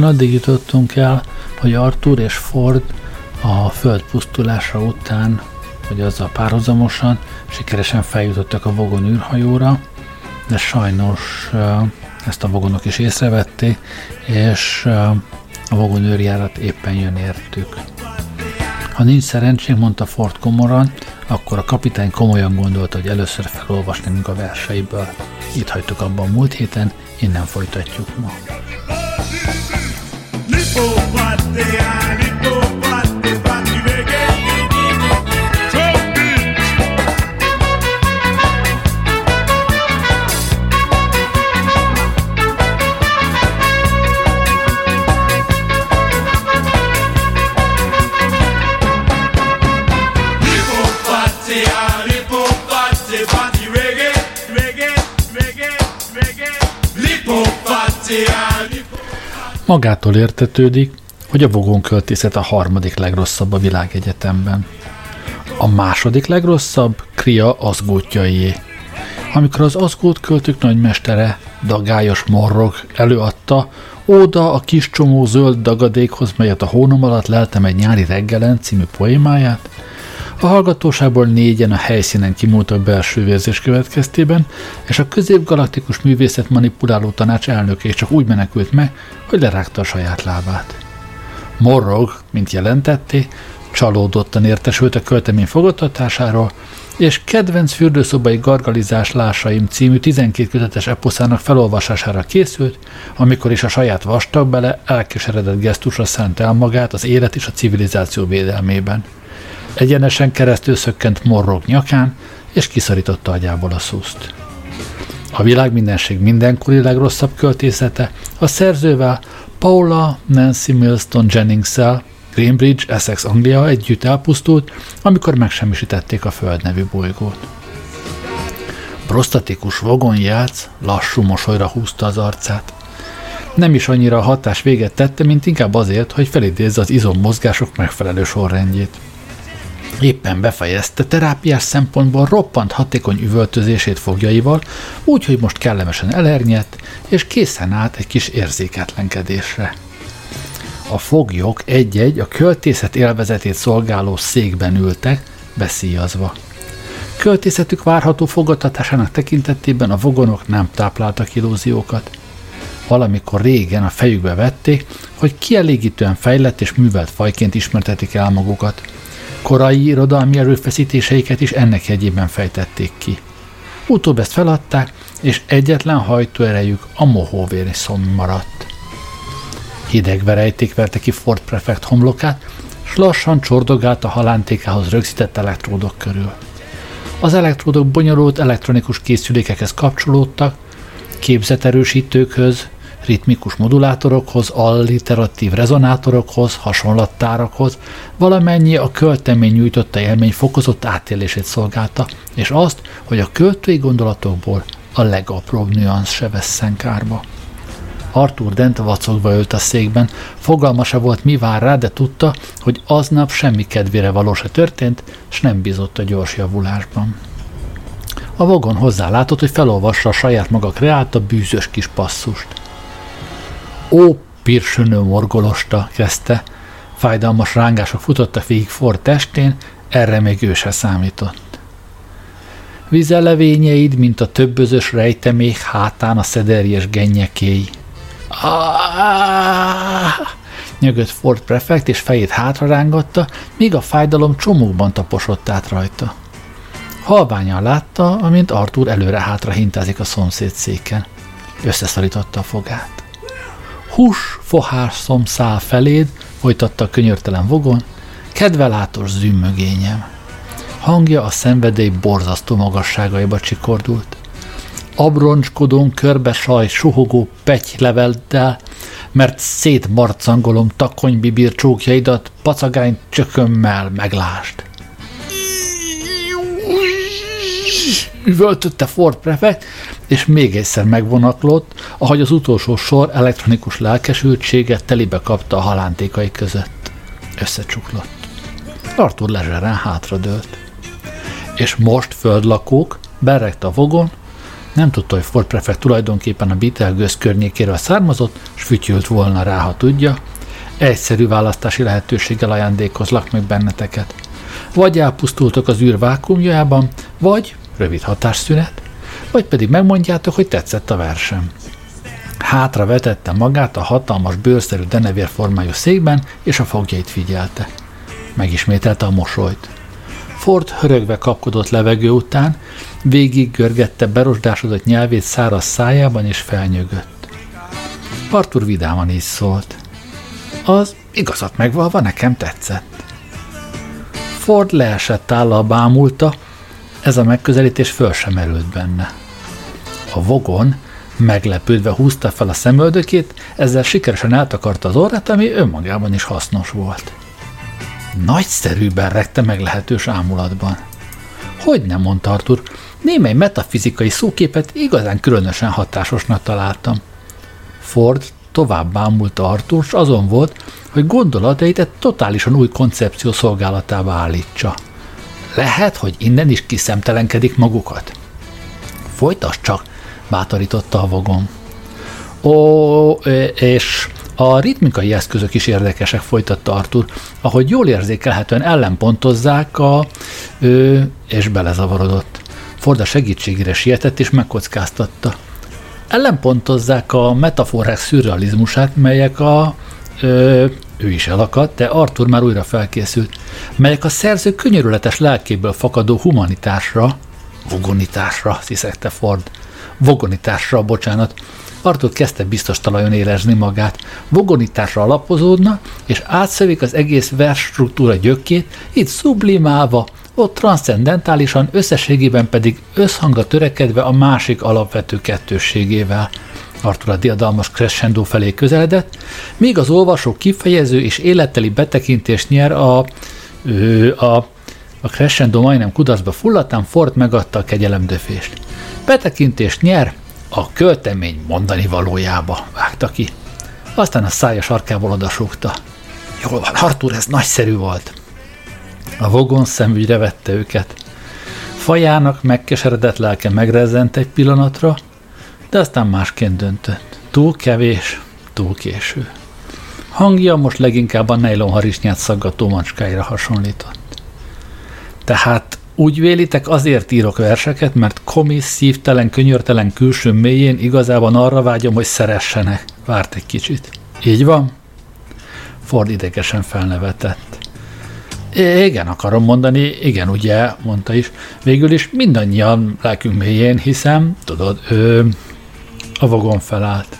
héten addig jutottunk el, hogy Arthur és Ford a föld pusztulása után, vagy azzal párhuzamosan sikeresen feljutottak a Vogon űrhajóra, de sajnos ezt a vogonok is észrevették, és a Vogon űrjárat éppen jön értük. Ha nincs szerencsénk, mondta Ford komoran, akkor a kapitány komolyan gondolta, hogy először felolvasni a verseiből. Itt hagytuk abban múlt héten, innen folytatjuk ma. Vou bater, ali, vou bater, bater. Magától értetődik, hogy a vogónköltészet a harmadik legrosszabb a világegyetemben. A második legrosszabb Kria azgótjaié. Amikor az azgót költők nagymestere, dagályos morrog előadta, Óda a kis csomó zöld dagadékhoz, melyet a hónom alatt leltem egy nyári reggelen című poémáját, a hallgatóságból négyen a helyszínen kimúltak belső vérzés következtében, és a középgalaktikus művészet manipuláló tanács elnöke csak úgy menekült meg, hogy lerágta a saját lábát. Morrog, mint jelentetté, csalódottan értesült a költemény fogadtatásáról, és kedvenc fürdőszobai gargalizás lásaim című 12 kötetes eposzának felolvasására készült, amikor is a saját vastag bele elkeseredett gesztusra szánt el magát az élet és a civilizáció védelmében – Egyenesen keresztül szökkent morrog nyakán, és kiszorította agyából a szuszt. A világ mindenség mindenkori legrosszabb költészete a szerzővel Paula Nancy Millstone jennings Greenbridge, Essex, Anglia együtt elpusztult, amikor megsemmisítették a Föld nevű bolygót. Prostatikus vagonjác lassú mosolyra húzta az arcát. Nem is annyira a hatás véget tette, mint inkább azért, hogy felidézze az izommozgások megfelelő sorrendjét éppen befejezte terápiás szempontból roppant hatékony üvöltözését fogjaival, úgyhogy most kellemesen elernyett, és készen állt egy kis érzéketlenkedésre. A foglyok egy-egy a költészet élvezetét szolgáló székben ültek, beszíjazva. Költészetük várható fogadtatásának tekintetében a vogonok nem tápláltak illúziókat. Valamikor régen a fejükbe vették, hogy kielégítően fejlett és művelt fajként ismertetik el magukat – Korai irodalmi erőfeszítéseiket is ennek jegyében fejtették ki. Utóbb ezt feladták, és egyetlen hajtóerejük a mohóvéri szom maradt. Hideg verejték verte ki Ford prefekt homlokát, s lassan csordogált a halántékához rögzített elektródok körül. Az elektródok bonyolult elektronikus készülékekhez kapcsolódtak, képzeterősítőkhöz, ritmikus modulátorokhoz, alliteratív rezonátorokhoz, hasonlattárakhoz, valamennyi a költemény nyújtotta élmény fokozott átélését szolgálta, és azt, hogy a költői gondolatokból a legapróbb nüansz se vesszen kárba. Arthur Dent vacogva ült a székben, fogalma se volt mi vár rá, de tudta, hogy aznap semmi kedvére való se történt, s nem bizott a gyors javulásban. A vogon hozzálátott, hogy felolvassa a saját maga kreálta bűzös kis passzust. Ó, pirsönő morgolosta, kezdte. Fájdalmas rángások futottak végig Ford testén, erre még ő se számított. Vizelevényeid, mint a többözös rejtemék hátán a szederjes gennyekéi. Nyögött Ford prefekt, és fejét hátra rángatta, míg a fájdalom csomókban taposott át rajta. Halványan látta, amint Arthur előre-hátra hintázik a szomszéd széken. Összeszorította a fogát. Hús, fohászom száll feléd, folytatta a könyörtelen vogon, kedvelátos zümmögényem. Hangja a szenvedély borzasztó magasságaiba csikordult. Abroncskodón körbe saj suhogó leveldel, mert szétmarcangolom takonybibír csókjaidat pacagány csökömmel meglást üvöltötte Ford prefekt, és még egyszer megvonaklott, ahogy az utolsó sor elektronikus lelkesültséget telibe kapta a halántékai között. Összecsuklott. Arthur lezseren hátradőlt. És most földlakók, beregt a vogon, Nem tudta, hogy Ford prefekt tulajdonképpen a Betelgeuse környékéről származott, s fütyült volna rá, ha tudja. Egyszerű választási lehetőséggel ajándékozlak meg benneteket. Vagy elpusztultok az űr vákumjában, vagy rövid hatásszünet, vagy pedig megmondjátok, hogy tetszett a versem. Hátra vetette magát a hatalmas bőrszerű denevér formájú székben, és a fogjait figyelte. Megismételte a mosolyt. Ford hörögve kapkodott levegő után, végig görgette berosdásodott nyelvét száraz szájában, és felnyögött. Artur vidáman is szólt. Az igazat megvalva nekem tetszett. Ford leesett álla bámulta, ez a megközelítés föl sem erült benne. A vogon meglepődve húzta fel a szemöldökét, ezzel sikeresen eltakarta az orrát, ami önmagában is hasznos volt. Nagyszerűben rekte meg lehetős ámulatban. Hogy nem, mondta Artur, némely metafizikai szóképet igazán különösen hatásosnak találtam. Ford tovább bámulta Artur, s azon volt, hogy gondolatait egy totálisan új koncepció szolgálatába állítsa. Lehet, hogy innen is kiszemtelenkedik magukat. Folytas csak, bátorította a vogom. Ó, és a ritmikai eszközök is érdekesek, folytatta Artur, ahogy jól érzékelhetően ellenpontozzák a... Ö, és belezavarodott. Forda segítségére sietett és megkockáztatta. Ellenpontozzák a metaforák szürrealizmusát, melyek a... Ö, ő is elakadt, de Artur már újra felkészült, melyek a szerző könyörületes lelkéből fakadó humanitásra, vogonitásra, sziszegte Ford, vogonitásra, bocsánat, Artur kezdte biztos talajon érezni magát, vogonitásra alapozódna, és átszövik az egész vers struktúra gyökkét, itt sublimálva, ott transzcendentálisan, összességében pedig összhanga törekedve a másik alapvető kettősségével. Artur a diadalmas crescendo felé közeledett, míg az olvasó kifejező és életteli betekintést nyer a, a, a crescendo majdnem kudarcba fulladtán Ford megadta a kegyelemdöfést. Betekintést nyer a költemény mondani valójába, vágta ki. Aztán a szája sarkából odasúgta. Jól van, Artur, ez nagyszerű volt. A vogon szemügyre vette őket. Fajának megkeseredett lelke megrezzent egy pillanatra, de aztán másként döntött. Túl kevés, túl késő. Hangja most leginkább a nejlon harisnyát szaggató macskáira hasonlított. Tehát úgy vélitek, azért írok verseket, mert komisz, szívtelen, könyörtelen külső mélyén igazában arra vágyom, hogy szeressenek. Várt egy kicsit. Így van? Ford idegesen felnevetett. É, igen, akarom mondani, igen, ugye, mondta is. Végül is mindannyian lelkünk mélyén, hiszem, tudod, ő a vagon felállt.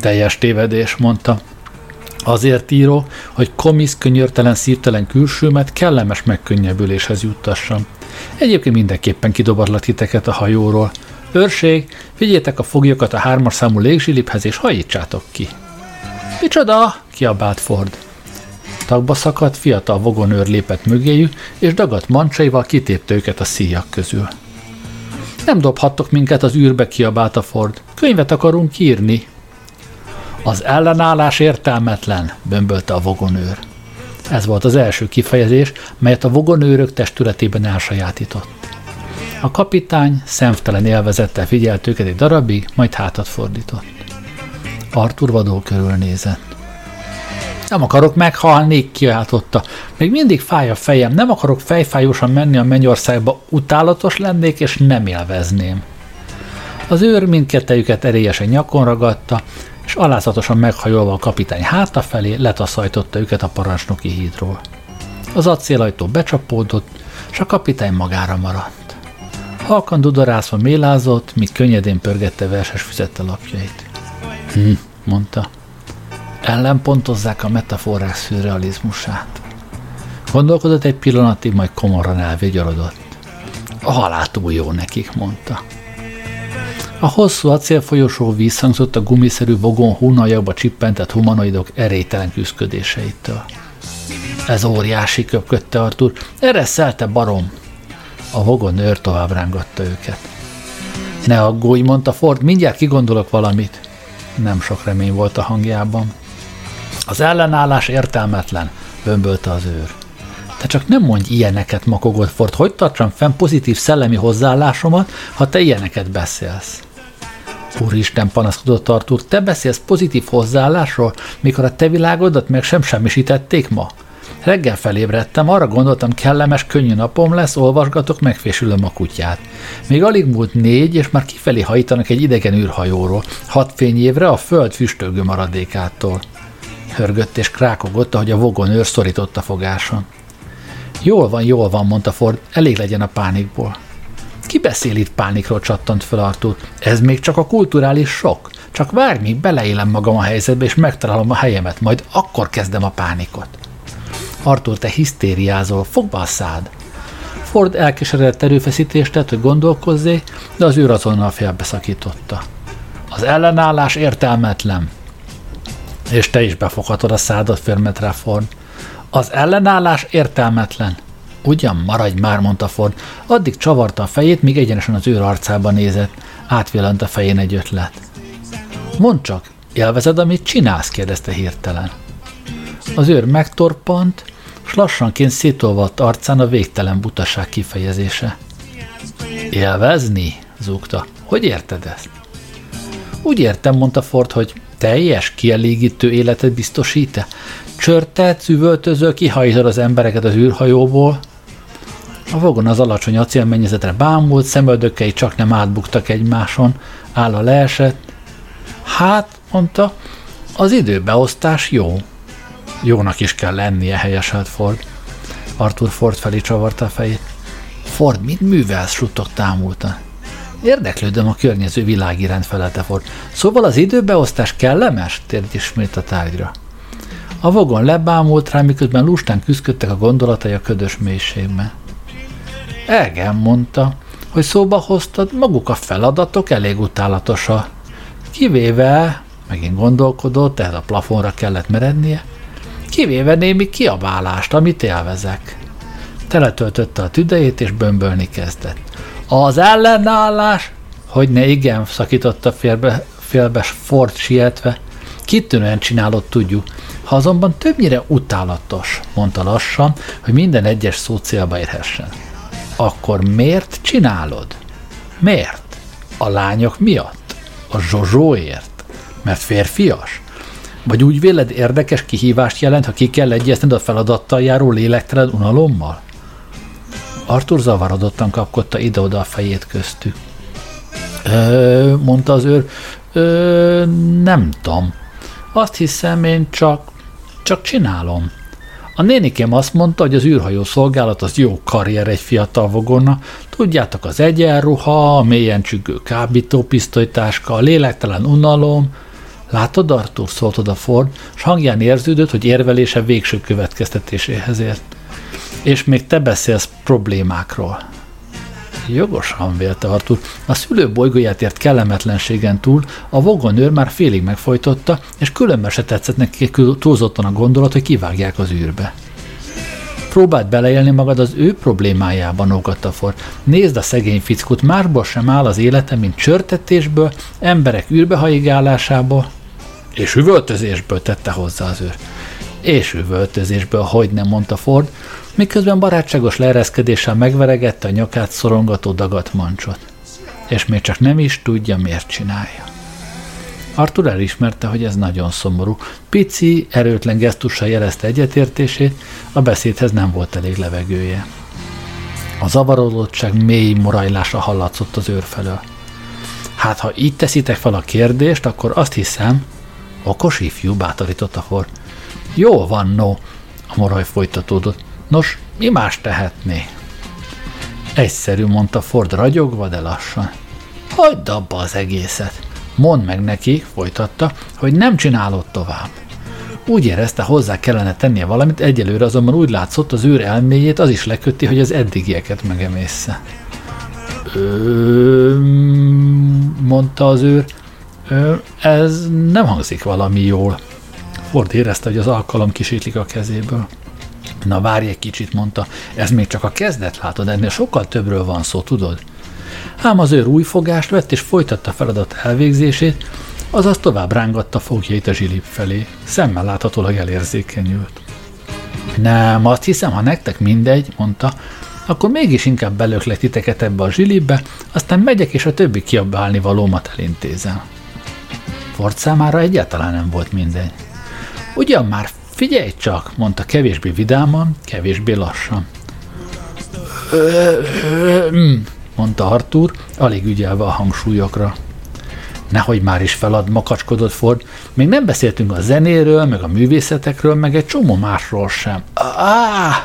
Teljes tévedés, mondta. Azért író, hogy komisz, könyörtelen, szívtelen külsőmet kellemes megkönnyebbüléshez juttassam. Egyébként mindenképpen kidobarlat titeket a hajóról. Őrség, vigyétek a foglyokat a hármas számú légzsiliphez, és hajítsátok ki. Micsoda? kiabált Ford. Tagba szakadt, fiatal vogonőr lépett mögéjük, és dagadt mancsaival kitépte őket a szíjak közül. Nem dobhattok minket az űrbe, kiabálta Ford. Könyvet akarunk írni. Az ellenállás értelmetlen, bömbölte a vogonőr. Ez volt az első kifejezés, melyet a vogonőrök testületében elsajátított. A kapitány szemtelen élvezettel figyelt őket egy darabig, majd hátat fordított. Artur vadó körülnézett. Nem akarok meghalni, kiáltotta. Még mindig fáj a fejem, nem akarok fejfájósan menni a mennyországba, utálatos lennék és nem élvezném. Az őr mindkettejüket erélyesen nyakon ragadta, és alázatosan meghajolva a kapitány háta felé letaszajtotta őket a parancsnoki hídról. Az acélajtó becsapódott, és a kapitány magára maradt. Halkan dudarászva mélázott, míg könnyedén pörgette verses füzette lapjait. Hm, mondta. Ellenpontozzák a metaforák szürrealizmusát. Gondolkodott egy pillanatig, majd komoran elvigyorodott. A halál jó nekik, mondta. A hosszú acélfolyosó visszhangzott a gumiszerű vogon hónajakba csippentett humanoidok erélytelen küzdködéseitől. Ez óriási, köpködte Artur. Erre szelte barom! A vogon nőr tovább rángatta őket. Ne aggódj, mondta Ford, mindjárt kigondolok valamit. Nem sok remény volt a hangjában. Az ellenállás értelmetlen, bömbölte az őr. Te csak nem mondj ilyeneket, makogott Ford. Hogy tartsam fenn pozitív szellemi hozzáállásomat, ha te ilyeneket beszélsz? Úristen, panaszkodott Artur, te beszélsz pozitív hozzáállásról, mikor a te világodat meg sem semmisítették ma? Reggel felébredtem, arra gondoltam, kellemes, könnyű napom lesz, olvasgatok, megfésülöm a kutyát. Még alig múlt négy, és már kifelé hajítanak egy idegen űrhajóról, hat fényévre a föld füstölgő maradékától. Hörgött és krákogott, ahogy a vogon őr szorított a fogáson. Jól van, jól van, mondta Ford, elég legyen a pánikból. Ki beszél itt pánikról, csattant fel Artur. Ez még csak a kulturális sok. Csak várj, míg beleélem magam a helyzetbe, és megtalálom a helyemet, majd akkor kezdem a pánikot. Artur, te hisztériázol, fogd be a szád. Ford elkeseredett erőfeszítést tett, hogy gondolkozzé, de az őr azonnal félbeszakította. Az ellenállás értelmetlen. És te is befoghatod a szádat, förmet rá Ford. Az ellenállás értelmetlen. Ugyan, maradj már, mondta Ford. Addig csavarta a fejét, míg egyenesen az őr arcába nézett. Átvillant a fején egy ötlet. Mondd csak, élvezed, amit csinálsz? kérdezte hirtelen. Az őr megtorpant, s lassanként szétolvadt arcán a végtelen butaság kifejezése. Élvezni? zúgta. Hogy érted ezt? Úgy értem, mondta Ford, hogy teljes, kielégítő életet biztosít-e? Csörtet, üvöltöző, kihajtod az embereket az űrhajóból. A vogon az alacsony acélmennyezetre bámult, szemöldökei csak nem átbuktak egymáson, álla leesett. Hát, mondta, az időbeosztás jó. Jónak is kell lennie, helyeselt Ford. Arthur Ford felé csavarta a fejét. Ford, mit művelsz, suttog támulta. Érdeklődöm a környező világ iránt felelte Ford. Szóval az időbeosztás kellemes? Tért ismét a tárgyra. A vogon lebámult rá, miközben lustán küzdöttek a gondolatai a ködös mélységben. Elgen mondta, hogy szóba hoztad, maguk a feladatok elég utálatosak. Kivéve, megint gondolkodott, tehát a plafonra kellett merednie, kivéve némi kiabálást, amit élvezek. Teletöltötte a tüdejét, és bömbölni kezdett. Az ellenállás? Hogy ne igen, szakította félbe, félbe Ford sietve. Kitűnően csinálod, tudjuk. Ha azonban többnyire utálatos, mondta lassan, hogy minden egyes szó célba érhessen. Akkor miért csinálod? Miért? A lányok miatt? A zsozsóért? Mert férfias? Vagy úgy véled érdekes kihívást jelent, ha ki kell egyeztened a feladattal járó lélektelen unalommal? Arthur zavarodottan kapkodta ide-oda a fejét köztük. Ö, mondta az őr, ö, nem tudom. Azt hiszem, én csak, csak csinálom. A nénikem azt mondta, hogy az űrhajó szolgálat az jó karrier egy fiatal vogonna. Tudjátok, az egyenruha, a mélyen csüggő kábítópisztolytáska, a lélektelen unalom, Látod, Arthur, szólt oda Ford, s hangján érződött, hogy érvelése végső következtetéséhez ért. És még te beszélsz problémákról. Jogosan vélte Arthur. A szülő bolygóját ért kellemetlenségen túl a vogonőr már félig megfojtotta, és különben se tetszett neki túlzottan a gondolat, hogy kivágják az űrbe. Próbáld beleélni magad az ő problémájában, ógatta for. Nézd a szegény fickut, másból sem áll az élete, mint csörtetésből, emberek űrbehajigálásából. És üvöltözésből tette hozzá az őr. És üvöltözésből, hogy nem mondta Ford, miközben barátságos leereszkedéssel megveregette a nyakát szorongató dagat mancsot. És még csak nem is tudja, miért csinálja. Arthur elismerte, hogy ez nagyon szomorú. Pici, erőtlen gesztussal jelezte egyetértését, a beszédhez nem volt elég levegője. A zavarodottság mély morajlása hallatszott az őr felől. Hát, ha így teszitek fel a kérdést, akkor azt hiszem, okos ifjú bátorította For. Jó van, no, a moraj folytatódott. Nos, mi más tehetné? Egyszerű, mondta Ford ragyogva, de lassan. Hagyd abba az egészet. Mondd meg neki, folytatta, hogy nem csinálod tovább. Úgy érezte, hozzá kellene tennie valamit, egyelőre azonban úgy látszott, az őr elméjét az is lekötti, hogy az eddigieket megemészze. Ö, mondta az őr, Ö, ez nem hangzik valami jól. Ford érezte, hogy az alkalom kisítlik a kezéből. Na várj egy kicsit, mondta, ez még csak a kezdet, látod, ennél sokkal többről van szó, tudod? Ám az őr új fogást vett, és folytatta feladat elvégzését, azaz tovább rángatta fogjait a zsilip felé. Szemmel láthatólag elérzékenyült. Nem, azt hiszem, ha nektek mindegy, mondta, akkor mégis inkább belöklek titeket ebbe a zsilibbe, aztán megyek és a többi kiabálni valómat elintézem. Ford számára egyáltalán nem volt mindegy. Ugyan már, figyelj csak, mondta kevésbé vidáman, kevésbé lassan. Mm, mondta Artur, alig ügyelve a hangsúlyokra. Nehogy már is felad, makacskodott Ford. Még nem beszéltünk a zenéről, meg a művészetekről, meg egy csomó másról sem. Ah!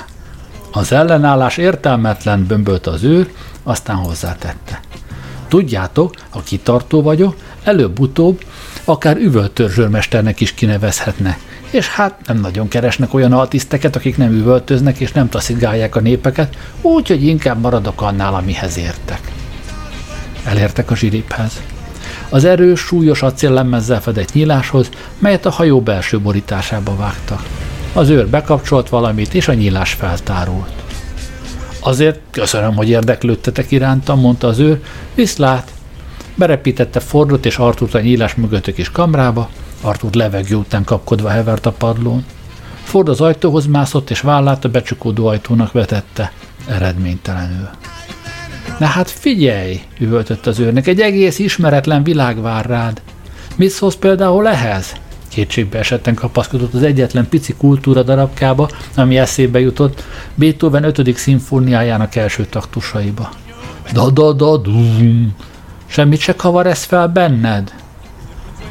Az ellenállás értelmetlen bömbölt az őr, aztán hozzátette. Tudjátok, ha kitartó vagyok, előbb-utóbb akár üvöltörzsőrmesternek is kinevezhetne. És hát nem nagyon keresnek olyan altiszteket, akik nem üvöltöznek és nem taszigálják a népeket, úgyhogy inkább maradok annál, amihez értek. Elértek a zsiriphez. Az erős, súlyos acéllemmezzel fedett nyíláshoz, melyet a hajó belső borításába vágtak. Az őr bekapcsolt valamit, és a nyílás feltárult. Azért köszönöm, hogy érdeklődtetek irántam, mondta az őr, viszlát. Berepítette Fordot és Arturt a nyílás mögött a kis kamrába, Artur levegő után kapkodva hevert a padlón. Ford az ajtóhoz mászott, és vállát a becsukódó ajtónak vetette, eredménytelenül. Na hát figyelj, üvöltött az őrnek, egy egész ismeretlen világ vár rád. Mit szólsz például ehhez? Kétségbe esetten kapaszkodott az egyetlen pici kultúra darabkába, ami eszébe jutott, Beethoven 5. szimfóniájának első taktusaiba. Da-da-da-dum. Semmit se kavar ez fel benned?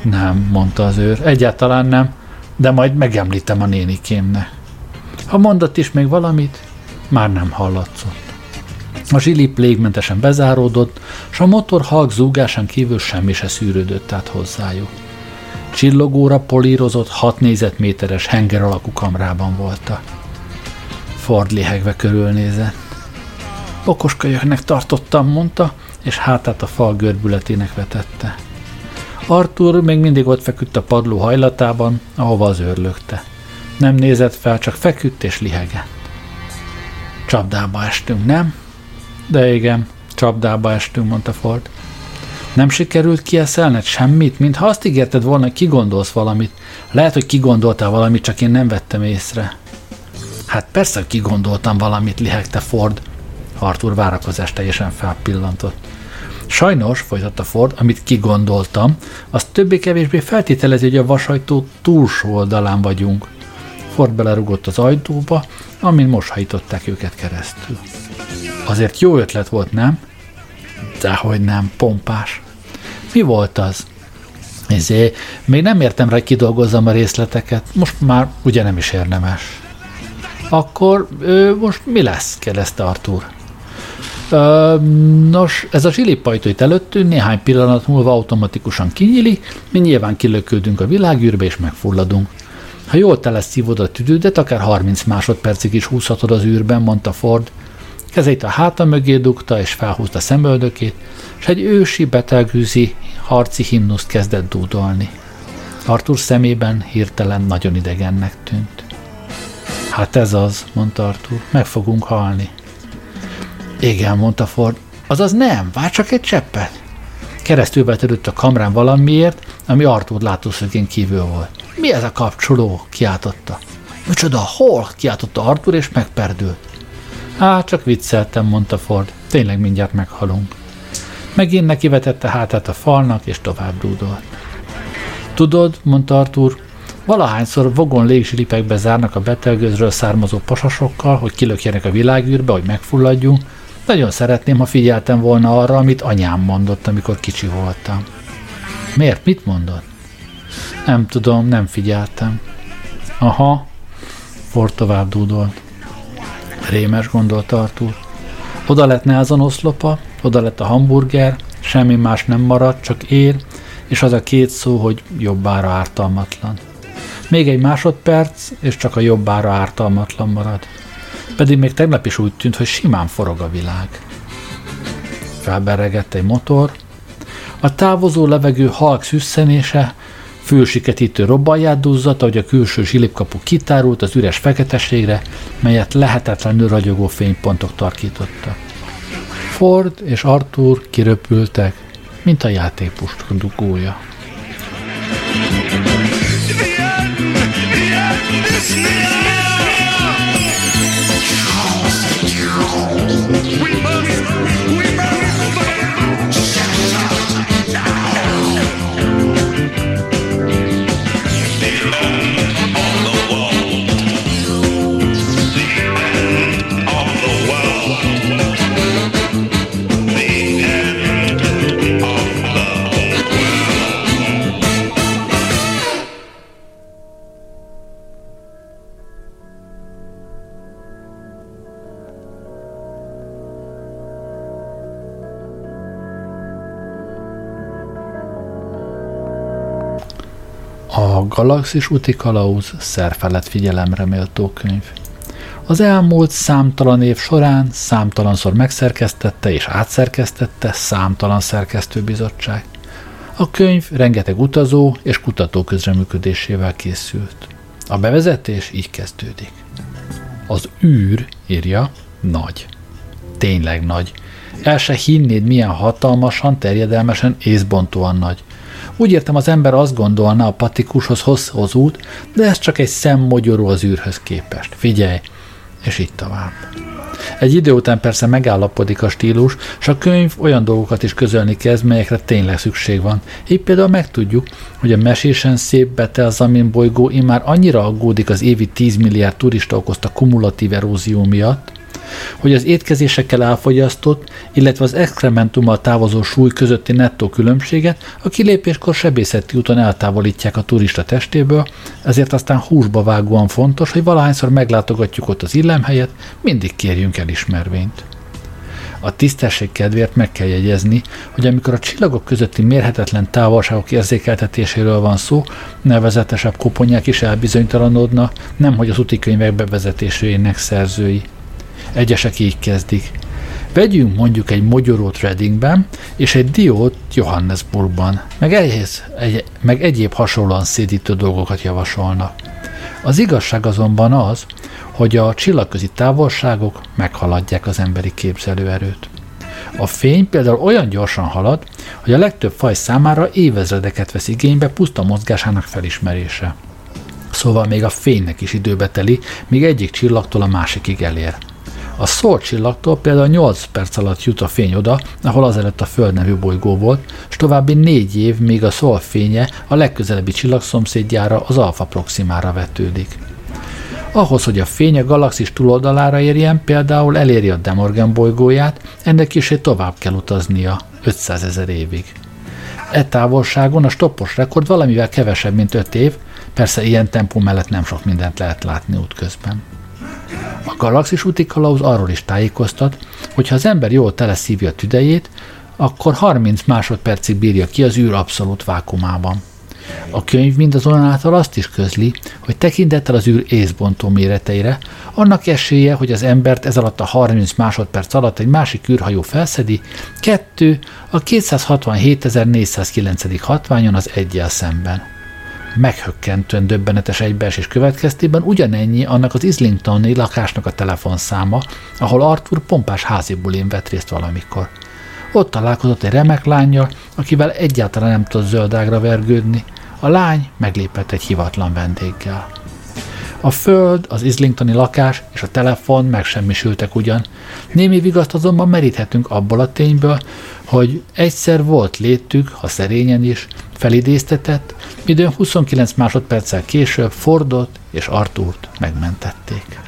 Nem, mondta az őr, egyáltalán nem, de majd megemlítem a nénikémnek. Ha mondott is még valamit, már nem hallatszott. A zsilip légmentesen bezáródott, s a motor halk zúgásán kívül semmi se szűrődött át hozzájuk. Csillogóra polírozott, hat négyzetméteres henger alakú kamrában voltak. Ford lihegve körülnézett. Okos kölyöknek tartottam, mondta, és hátát a fal görbületének vetette. Arthur még mindig ott feküdt a padló hajlatában, ahova az őrlökte. Nem nézett fel, csak feküdt és lihegett. Csapdába estünk, nem? De igen, csapdába estünk, mondta Ford. Nem sikerült kieszelned semmit, mintha azt ígérted volna, hogy kigondolsz valamit. Lehet, hogy kigondoltál valamit, csak én nem vettem észre. Hát persze, hogy kigondoltam valamit, lihegte Ford. Arthur várakozás teljesen felpillantott. Sajnos, folytatta Ford, amit kigondoltam, az többé-kevésbé feltételezi, hogy a vasajtó túlsó oldalán vagyunk. Ford belerugott az ajtóba, amin most hajtották őket keresztül. Azért jó ötlet volt, nem? Dehogy nem, pompás. Mi volt az? Ezért még nem értem rá, hogy kidolgozzam a részleteket. Most már ugye nem is érdemes. Akkor ö, most mi lesz? kérdezte Artur. Nos, ez a zsilipajtó itt előttünk néhány pillanat múlva automatikusan kinyílik, mi nyilván kilökődünk a világűrbe és megfulladunk. Ha jól tele szívod a tüdődet, akár 30 másodpercig is húzhatod az űrben, mondta Ford. Kezeit a háta mögé dugta, és felhúzta szemöldökét, és egy ősi, betelgűzi harci himnuszt kezdett dúdolni. Artur szemében hirtelen nagyon idegennek tűnt. Hát ez az, mondta Artur, meg fogunk halni. Igen, mondta Ford. Azaz nem, vár csak egy cseppet. Keresztül betörött a kamrán valamiért, ami Artur látószögén kívül volt. Mi ez a kapcsoló? kiáltotta. Micsoda, hol? kiáltotta Artur, és megperdült. Á, csak vicceltem, mondta Ford. Tényleg mindjárt meghalunk. Megint nekivetette hátát a falnak, és tovább dúdolt. Tudod, mondta Artur, valahányszor vogon légzsilipekbe zárnak a betelgőzről származó pasasokkal, hogy kilökjenek a világűrbe, hogy megfulladjunk, nagyon szeretném, ha figyeltem volna arra, amit anyám mondott, amikor kicsi voltam. Miért? Mit mondott? Nem tudom, nem figyeltem. Aha, Ford tovább dúdolt. Rémes gondolta Artur. Oda lett azon oszlopa, oda lett a hamburger, semmi más nem maradt, csak ér, és az a két szó, hogy jobbára ártalmatlan. Még egy másodperc, és csak a jobbára ártalmatlan marad. Pedig még tegnap is úgy tűnt, hogy simán forog a világ. Felberegett egy motor, a távozó levegő halk szüsszenése fülsiketítő robbanját duzzat, ahogy a külső zsilipkapu kitárult az üres feketeségre, melyet lehetetlenül ragyogó fénypontok tarkítottak. Ford és Arthur kiröpültek, mint a játékpust dugója. The We must. Galaxis úti kalauz szerfelett figyelemre méltó könyv. Az elmúlt számtalan év során számtalanszor megszerkesztette és átszerkesztette számtalan szerkesztőbizottság. A könyv rengeteg utazó és kutató közreműködésével készült. A bevezetés így kezdődik. Az űr, írja, nagy. Tényleg nagy. El se hinnéd, milyen hatalmasan, terjedelmesen, észbontóan nagy. Úgy értem, az ember azt gondolna a patikushoz hosszhoz út, de ez csak egy szemmogyoró az űrhöz képest. Figyelj, és így tovább. Egy idő után persze megállapodik a stílus, és a könyv olyan dolgokat is közölni kezd, melyekre tényleg szükség van. Így például megtudjuk, hogy a mesésen szép bete az Zamin bolygó immár annyira aggódik az évi 10 milliárd turista okozta kumulatív erózió miatt, hogy az étkezésekkel elfogyasztott, illetve az exkrementummal távozó súly közötti nettó különbséget a kilépéskor sebészeti úton eltávolítják a turista testéből, ezért aztán húsba vágóan fontos, hogy valahányszor meglátogatjuk ott az illemhelyet, mindig kérjünk elismervényt. A tisztesség kedvéért meg kell jegyezni, hogy amikor a csillagok közötti mérhetetlen távolságok érzékeltetéséről van szó, nevezetesebb koponyák is elbizonytalanodna, nemhogy az könyvek bevezetésének szerzői. Egyesek így kezdik. Vegyünk mondjuk egy mogyorót Readingben, és egy diót Johannesburgban, meg, egyhez, egy, meg egyéb hasonlóan szédítő dolgokat javasolnak. Az igazság azonban az, hogy a csillagközi távolságok meghaladják az emberi képzelőerőt. A fény például olyan gyorsan halad, hogy a legtöbb faj számára évezredeket vesz igénybe puszta mozgásának felismerése. Szóval még a fénynek is időbe teli, míg egyik csillagtól a másikig elér. A Szor csillagtól például 8 perc alatt jut a fény oda, ahol azelőtt a Föld nevű bolygó volt, és további négy év, míg a Szor fénye a legközelebbi csillagszomszédjára, az Alfa Proximára vetődik. Ahhoz, hogy a fény a galaxis túloldalára érjen, például eléri a Demorgan bolygóját, ennek is tovább kell utaznia, 500 ezer évig. E távolságon a stoppos rekord valamivel kevesebb, mint 5 év, persze ilyen tempó mellett nem sok mindent lehet látni útközben. A galaxis úti kalauz arról is tájékoztat, hogy ha az ember jól teleszívja a tüdejét, akkor 30 másodpercig bírja ki az űr abszolút vákumában. A könyv mindazonáltal azt is közli, hogy tekintettel az űr észbontó méreteire, annak esélye, hogy az embert ez alatt a 30 másodperc alatt egy másik űrhajó felszedi, kettő a 267.409. hatványon az egyel szemben meghökkentően döbbenetes egybeesés következtében ugyanennyi annak az Islingtoni lakásnak a telefonszáma, ahol Arthur pompás házi bulin vett részt valamikor. Ott találkozott egy remek lányjal, akivel egyáltalán nem tudott zöldágra vergődni. A lány meglépett egy hivatlan vendéggel. A föld, az Islingtoni lakás és a telefon megsemmisültek ugyan. Némi vigaszt azonban meríthetünk abból a tényből, hogy egyszer volt létük, ha szerényen is, felidéztetett, midőn 29 másodperccel később Fordot és Artúrt megmentették.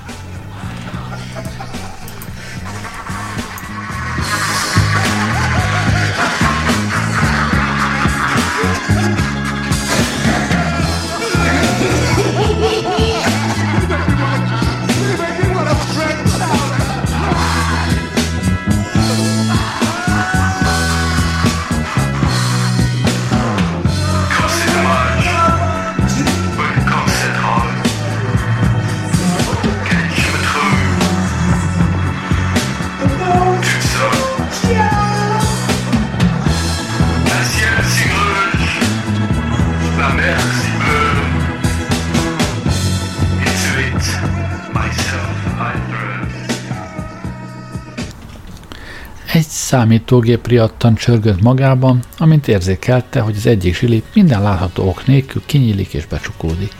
Számítógép riadtan csörgött magában, amint érzékelte, hogy az egyik zsilip minden látható ok nélkül kinyílik és becsukódik.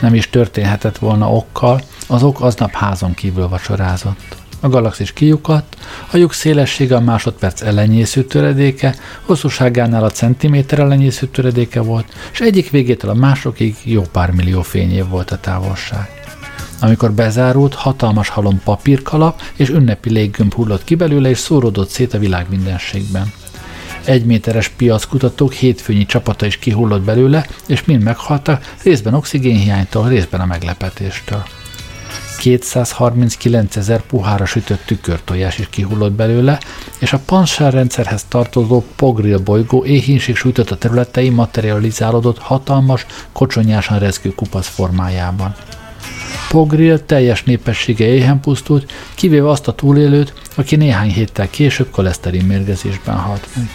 Nem is történhetett volna okkal, az ok aznap házon kívül vacsorázott. A galaxis kiukadt, a lyuk szélessége a másodperc ellenyésző töredéke, hosszúságánál a centiméter ellenyésző töredéke volt, és egyik végétől a másokig jó pár millió fényév volt a távolság. Amikor bezárult, hatalmas halom papírkalap és ünnepi léggömb hullott ki belőle, és szóródott szét a világ mindenségben. Egyméteres piackutatók hétfőnyi csapata is kihullott belőle, és mind meghaltak, részben oxigénhiánytól, részben a meglepetéstől. 239 ezer puhára sütött tükörtojás is kihullott belőle, és a Pansár rendszerhez tartozó Pogril bolygó éhínség sújtott a területei materializálódott hatalmas, kocsonyásan rezgő kupac formájában. Pogril teljes népessége éhen pusztult, kivéve azt a túlélőt, aki néhány héttel később koleszterin mérgezésben halt meg.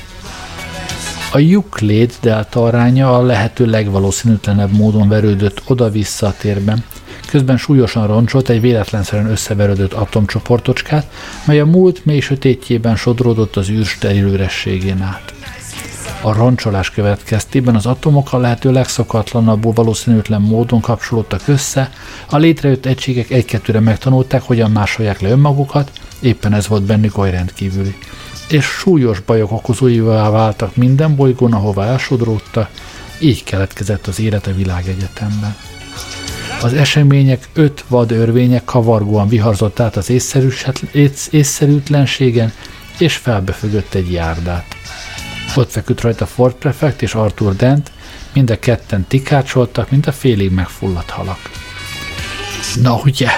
A Euclid delta aránya a lehető legvalószínűtlenebb módon verődött oda-vissza a térben, közben súlyosan roncsolt egy véletlenszerűen összeverődött atomcsoportocskát, mely a múlt mély sötétjében sodródott az űr steril ürességén át. A roncsolás következtében az atomok a lehető legszokatlanabbul valószínűtlen módon kapcsolódtak össze, a létrejött egységek egy-kettőre megtanulták, hogyan másolják le önmagukat, éppen ez volt bennük oly rendkívüli. És súlyos bajok okozóivá váltak minden bolygón, ahová elsodródta, így keletkezett az élet a világegyetemben. Az események öt vad örvények kavargóan viharzott át az észszerűtlenségen, és felbefögött egy járdát. Ott feküdt rajta Ford Prefect és Arthur Dent, mind a ketten tikácsoltak, mint a félig megfulladt halak. Na ugye,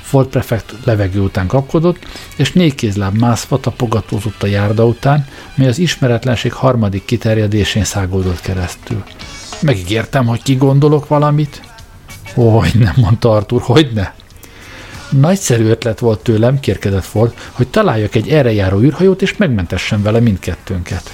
Ford Prefect levegő után kapkodott, és négy kézláb mászva tapogatózott a járda után, mely az ismeretlenség harmadik kiterjedésén szágódott keresztül. Megígértem, hogy kigondolok valamit, hogy nem, mondta Artur, hogy ne. Nagyszerű ötlet volt tőlem, kérkedett Ford, hogy találjak egy erre járó űrhajót, és megmentessen vele mindkettőnket.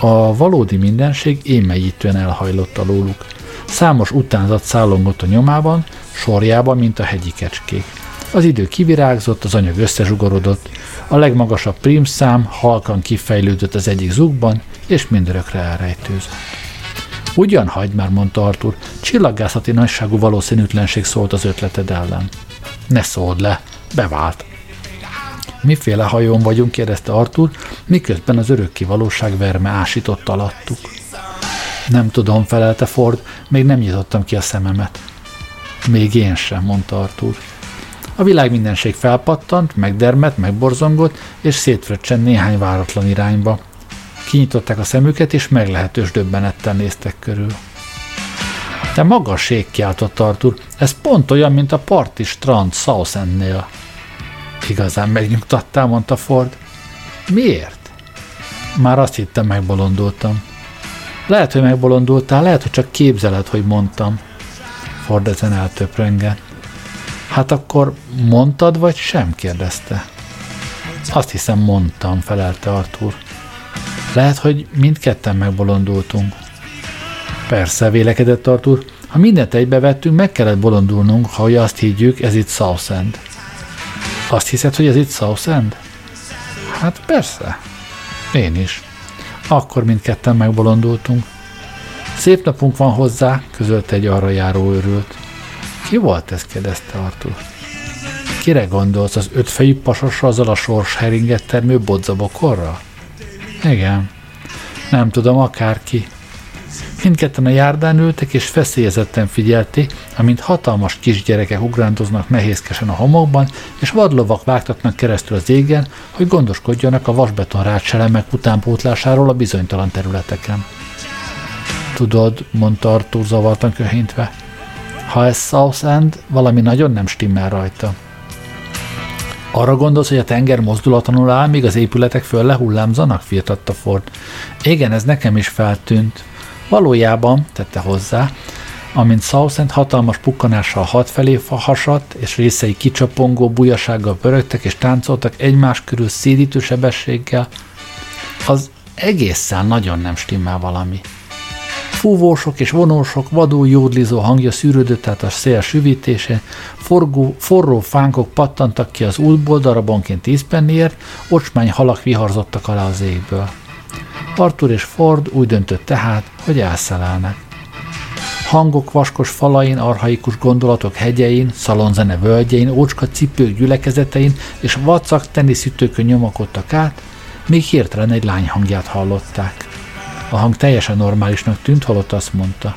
A valódi mindenség émelyítően elhajlott alóluk. Számos utánzat szállongott a nyomában, sorjában, mint a hegyi kecskék. Az idő kivirágzott, az anyag összezsugorodott, a legmagasabb prímszám halkan kifejlődött az egyik zugban, és mindörökre elrejtőzött. Ugyan hagyd már, mondta Artur, csillaggászati nagyságú valószínűtlenség szólt az ötleted ellen. Ne szóld le, bevált. Miféle hajón vagyunk, kérdezte Artur, miközben az örökké valóság verme ásított alattuk. Nem tudom, felelte Ford, még nem nyitottam ki a szememet. Még én sem, mondta Artur. A világ mindenség felpattant, megdermet, megborzongott, és szétfröccsen néhány váratlan irányba. Kinyitották a szemüket, és meglehetős döbbenettel néztek körül. De magas ég kiáltott Artur, ez pont olyan, mint a parti strand Southend-nél. Igazán megnyugtattál, mondta Ford. Miért? Már azt hittem, megbolondultam. Lehet, hogy megbolondultál, lehet, hogy csak képzeled, hogy mondtam. Ford ezen eltöprengett. Hát akkor mondtad, vagy sem? kérdezte. Azt hiszem mondtam, felelte Artur. Lehet, hogy mindketten megbolondultunk. Persze, vélekedett Artur. Ha mindent egybevettünk, meg kellett bolondulnunk, ha azt higgyük, ez itt Southend. Azt hiszed, hogy ez itt Southend? Hát persze. Én is. Akkor mindketten megbolondultunk. Szép napunk van hozzá, közölte egy arra járó őrült. Ki volt ez? kérdezte Artur. Kire gondolsz, az ötfejű pasosra, azzal a sors heringet termő bodzabokorra? Igen. Nem tudom, akárki. Mindketten a járdán ültek, és feszélyezetten figyelték, amint hatalmas kisgyerekek ugrándoznak nehézkesen a homokban, és vadlovak vágtatnak keresztül az égen, hogy gondoskodjanak a vasbeton rácselemek utánpótlásáról a bizonytalan területeken. Tudod, mondta Artúr zavartan köhintve, ha ez Southend, valami nagyon nem stimmel rajta. Arra gondolsz, hogy a tenger mozdulatlanul áll, míg az épületek föl lehullámzanak? firtatta Ford. Igen, ez nekem is feltűnt. Valójában, tette hozzá, amint Southend hatalmas pukkanással hat felé hasadt, és részei kicsapongó bujasággal pörögtek és táncoltak egymás körül szédítő sebességgel, az egészen nagyon nem stimmel valami. Fúvósok és vonósok, vadul jódlizó hangja szűrődött át a szél süvítésén, forgó, forró fánkok pattantak ki az útból darabonként tíz penniért, ocsmány halak viharzottak alá az égből. Arthur és Ford úgy döntött tehát, hogy elszelelnek. Hangok vaskos falain, arhaikus gondolatok hegyein, szalonzene völgyein, ócska cipők gyülekezetein és vacak teniszütőkön nyomakodtak át, még hirtelen egy lány hangját hallották. A hang teljesen normálisnak tűnt, holott azt mondta.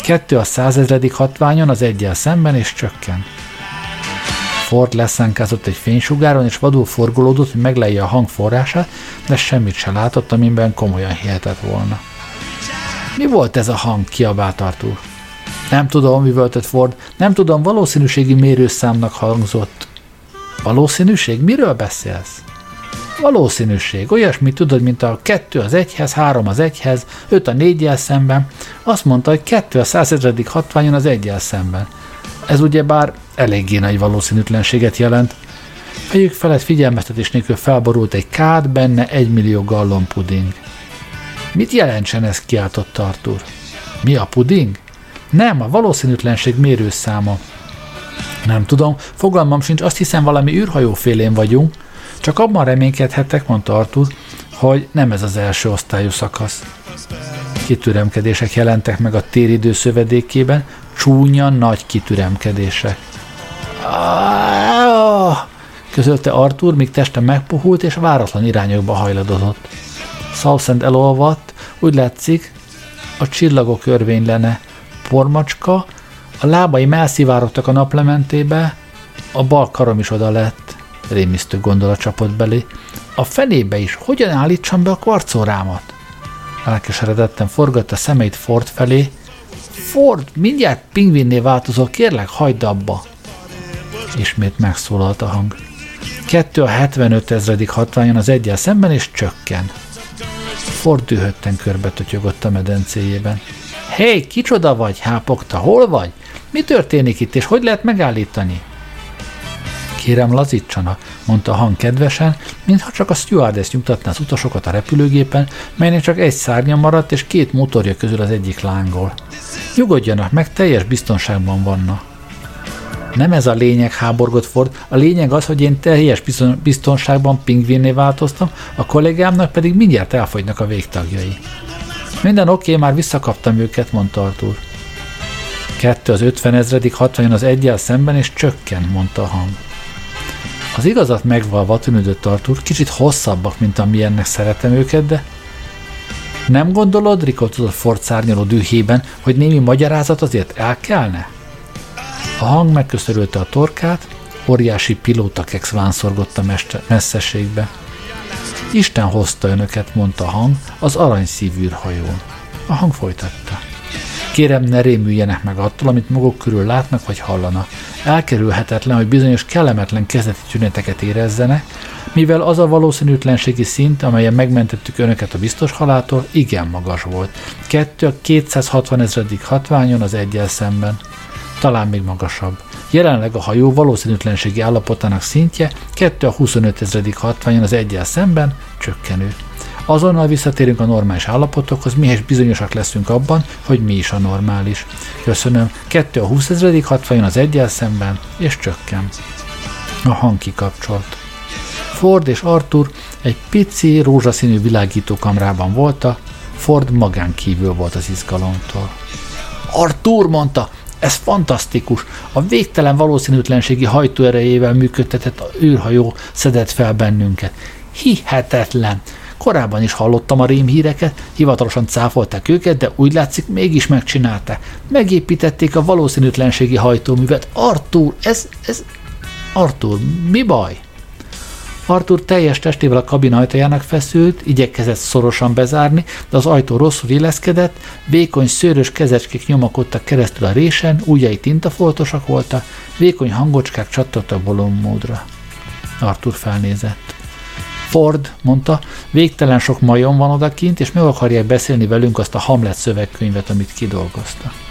Kettő a százezredik hatványon, az egyel szemben, és csökken. Ford leszánkázott egy fénysugáron, és vadul forgolódott, hogy meglejje a hang forrását, de semmit se látott, amiben komolyan hihetett volna. Mi volt ez a hang? kiabált Artur. Nem tudom, üvöltött Ford, nem tudom, valószínűségi mérőszámnak hangzott. Valószínűség? Miről beszélsz? Valószínűség. Olyasmi tudod, mint a 2 az 1-hez, 3 az 1-hez, 5 a 4 szemben. Azt mondta, hogy 2 a 100 hatványon az 1 szemben. Ez ugyebár eléggé nagy valószínűtlenséget jelent. Fejük felett figyelmeztetés nélkül felborult egy kád, benne egy millió gallon puding. Mit jelentsen ez, kiáltott Artur. Mi a puding? Nem, a valószínűtlenség mérőszáma. Nem tudom, fogalmam sincs, azt hiszem valami űrhajó félén vagyunk. Csak abban reménykedhetek, mondta Artur, hogy nem ez az első osztályú szakasz. Kitüremkedések jelentek meg a téridő szövedékében, csúnya nagy kitüremkedések. közölte Artur, míg teste megpuhult és váratlan irányokba hajladozott. Southend elolvadt, úgy látszik, a csillagok örvény lenne. Pormacska, a lábai melszivárogtak a naplementébe, a bal karom is oda lett. Rémisztő gondolat csapott belé. A fenébe is, hogyan állítsam be a kvarcórámat? Elkeseredetten forgatta szemeit Ford felé. Ford, mindjárt pingvinné változol, kérlek, hagyd abba. Ismét megszólalt a hang. Kettő a 75 ezredik hatványon az egyel szemben, és csökken. Ford dühötten körbetötyögött a medencéjében. Hé, hey, kicsoda vagy, hápogta, hol vagy? Mi történik itt, és hogy lehet megállítani? Kérem, lazítsanak, mondta a hang kedvesen, mintha csak a stewardess nyugtatná az utasokat a repülőgépen, melynek csak egy szárnya maradt, és két motorja közül az egyik lángol. Nyugodjanak meg, teljes biztonságban vannak. Nem ez a lényeg, háborgott Ford. A lényeg az, hogy én teljes biztonságban pingvinné változtam, a kollégámnak pedig mindjárt elfogynak a végtagjai. Minden oké, már visszakaptam őket, mondta Artur. Kettő az ötven ezredik hatvanyon az egyel szemben, és csökken, mondta a hang. Az igazat megvalva tűnődött Artur, kicsit hosszabbak, mint amilyennek szeretem őket, de nem gondolod, rikotott Ford szárnyaló dühében, hogy némi magyarázat azért el kellene? A hang megköszörülte a torkát, óriási pilótakex vánszorgott a messzeségbe. Isten hozta önöket, mondta a hang, az aranyszívűr hajón. A hang folytatta. Kérem, ne rémüljenek meg attól, amit maguk körül látnak vagy hallanak. Elkerülhetetlen, hogy bizonyos kellemetlen kezdeti tüneteket érezzenek, mivel az a valószínűtlenségi szint, amelyen megmentettük önöket a biztos haláltól, igen magas volt. Kettő a 260 ezredik hatványon az egyel szemben talán még magasabb. Jelenleg a hajó valószínűtlenségi állapotának szintje 2 a 25 ezredik hatványon az egyel szemben csökkenő. Azonnal visszatérünk a normális állapotokhoz, mihez bizonyosak leszünk abban, hogy mi is a normális. Köszönöm. 2 a 20 ezredik hatványon az egyel szemben, és csökken. A hang kikapcsolt. Ford és Arthur egy pici, rózsaszínű világító kamrában voltak, Ford magán kívül volt az izgalomtól. Arthur mondta, ez fantasztikus. A végtelen valószínűtlenségi hajtóerejével működtetett űrhajó szedett fel bennünket. Hihetetlen. Korábban is hallottam a rémhíreket, hivatalosan cáfolták őket, de úgy látszik mégis megcsinálták. Megépítették a valószínűtlenségi hajtóművet. Artur, ez, ez... Artur, mi baj? Arthur teljes testével a kabin ajtajának feszült, igyekezett szorosan bezárni, de az ajtó rosszul illeszkedett, vékony szőrös kezecskék nyomakodtak keresztül a résen, ujjai tintafoltosak voltak, vékony hangocskák csattogtak bolommódra. Arthur felnézett. Ford, mondta, végtelen sok majom van odakint, és meg akarják beszélni velünk azt a Hamlet szövegkönyvet, amit kidolgoztak.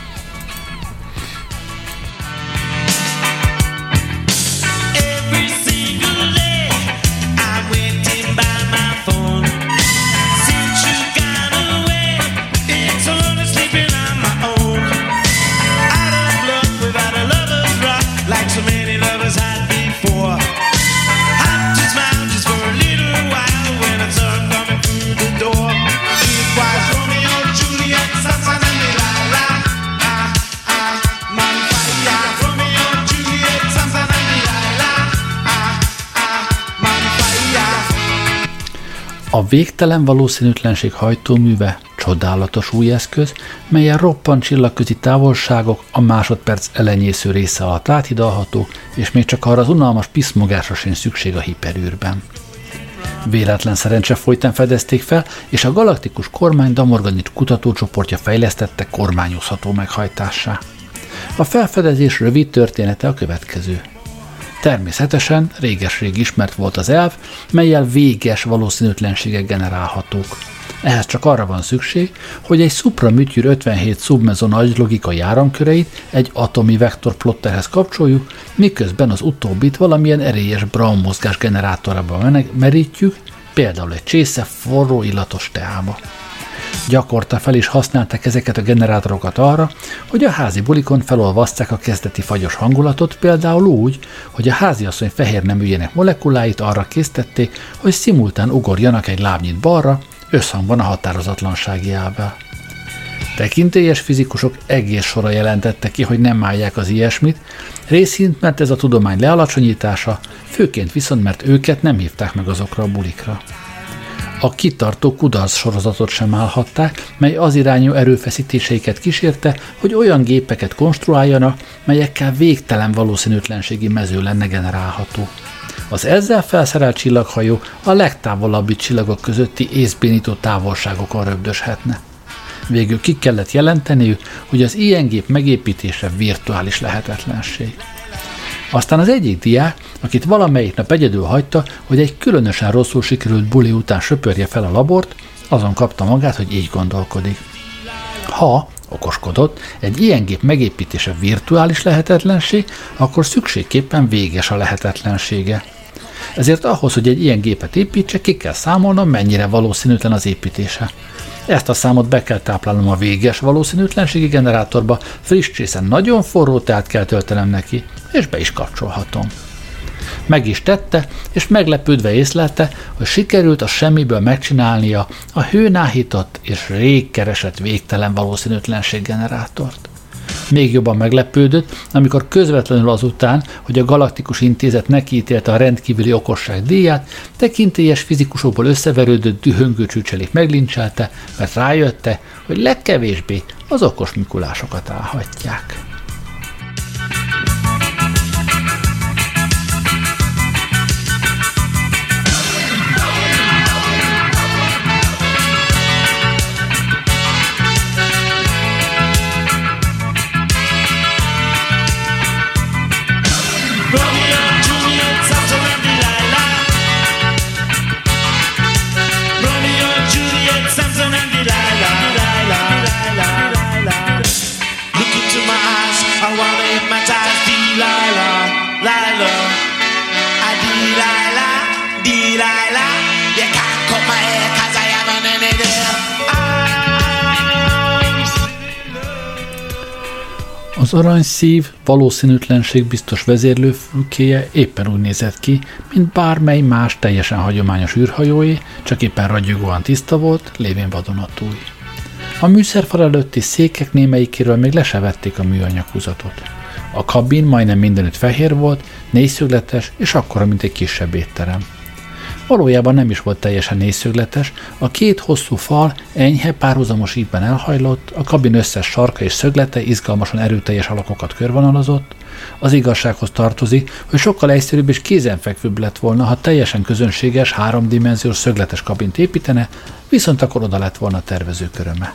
A végtelen valószínűtlenség hajtóműve csodálatos új eszköz, melyen roppant csillagközi távolságok a másodperc elenyésző része alatt áthidalható, és még csak arra az unalmas piszmogásra sincs szükség a hiperűrben. Véletlen szerencse folytán fedezték fel, és a galaktikus kormány Damorganics kutatócsoportja fejlesztette kormányozható meghajtássá. A felfedezés rövid története a következő. Természetesen réges-rég ismert volt az elv, melyel véges valószínűtlenségek generálhatók. Ehhez csak arra van szükség, hogy egy szupramütyűr 57 szubmezon agy logikai áramköreit egy atomi vektor plotterhez kapcsoljuk, miközben az utóbbit valamilyen erélyes Brown mozgás generátorába merítjük, például egy csésze forró illatos teába. Gyakorta fel is használták ezeket a generátorokat arra, hogy a házi bulikon felolvaszták a kezdeti fagyos hangulatot, például úgy, hogy a háziasszony fehér neműjének molekuláit arra késztették, hogy szimultán ugorjanak egy lábnyit balra, összhangban a határozatlansági elvvel. Tekintélyes fizikusok egész sora jelentette ki, hogy nem állják az ilyesmit, részint mert ez a tudomány lealacsonyítása, főként viszont mert őket nem hívták meg azokra a bulikra. A kitartó kudarc sorozatot sem állhatták, mely az irányú erőfeszítéseiket kísérte, hogy olyan gépeket konstruáljanak, melyekkel végtelen valószínűtlenségi mező lenne generálható. Az ezzel felszerelt csillaghajó a legtávolabbi csillagok közötti észbénító távolságokon röbdöshetne. Végül ki kellett jelenteniük, hogy az ilyen gép megépítése virtuális lehetetlenség. Aztán az egyik diák, akit valamelyik nap egyedül hagyta, hogy egy különösen rosszul sikerült buli után söpörje fel a labort, azon kapta magát, hogy így gondolkodik. Ha, okoskodott, egy ilyen gép megépítése virtuális lehetetlenség, akkor szükségképpen véges a lehetetlensége. Ezért ahhoz, hogy egy ilyen gépet építse, ki kell számolnom, mennyire valószínűtlen az építése. Ezt a számot be kell táplálnom a véges valószínűtlenségi generátorba, friss csészen nagyon forró teát kell töltenem neki, és be is kapcsolhatom. Meg is tette, és meglepődve észlelte, hogy sikerült a semmiből megcsinálnia a hőnáhított és rég keresett végtelen valószínűtlenséggenerátort. Még jobban meglepődött, amikor közvetlenül azután, hogy a Galaktikus Intézet nekiítélte a rendkívüli okosság díját, tekintélyes fizikusokból összeverődött dühöngő csücselék meglincselte, mert rájötte, hogy legkevésbé az okos Mikulásokat állhatják. Az aranyszív valószínűtlenség biztos vezérlőfülkéje éppen úgy nézett ki, mint bármely más teljesen hagyományos űrhajóé, csak éppen ragyogóan tiszta volt, lévén vadonatúj. A műszerfal előtti székek némelyikéről még lesevették a műanyaghúzatot. A kabin majdnem mindenütt fehér volt, négyszögletes és akkora, mint egy kisebb étterem. Valójában nem is volt teljesen négyszögletes, a két hosszú fal enyhe párhuzamos ívben elhajlott, a kabin összes sarka és szöglete izgalmasan erőteljes alakokat körvonalazott. Az igazsághoz tartozik, hogy sokkal egyszerűbb és kézenfekvőbb lett volna, ha teljesen közönséges, háromdimenziós szögletes kabint építene, viszont akkor oda lett volna a tervező köröme.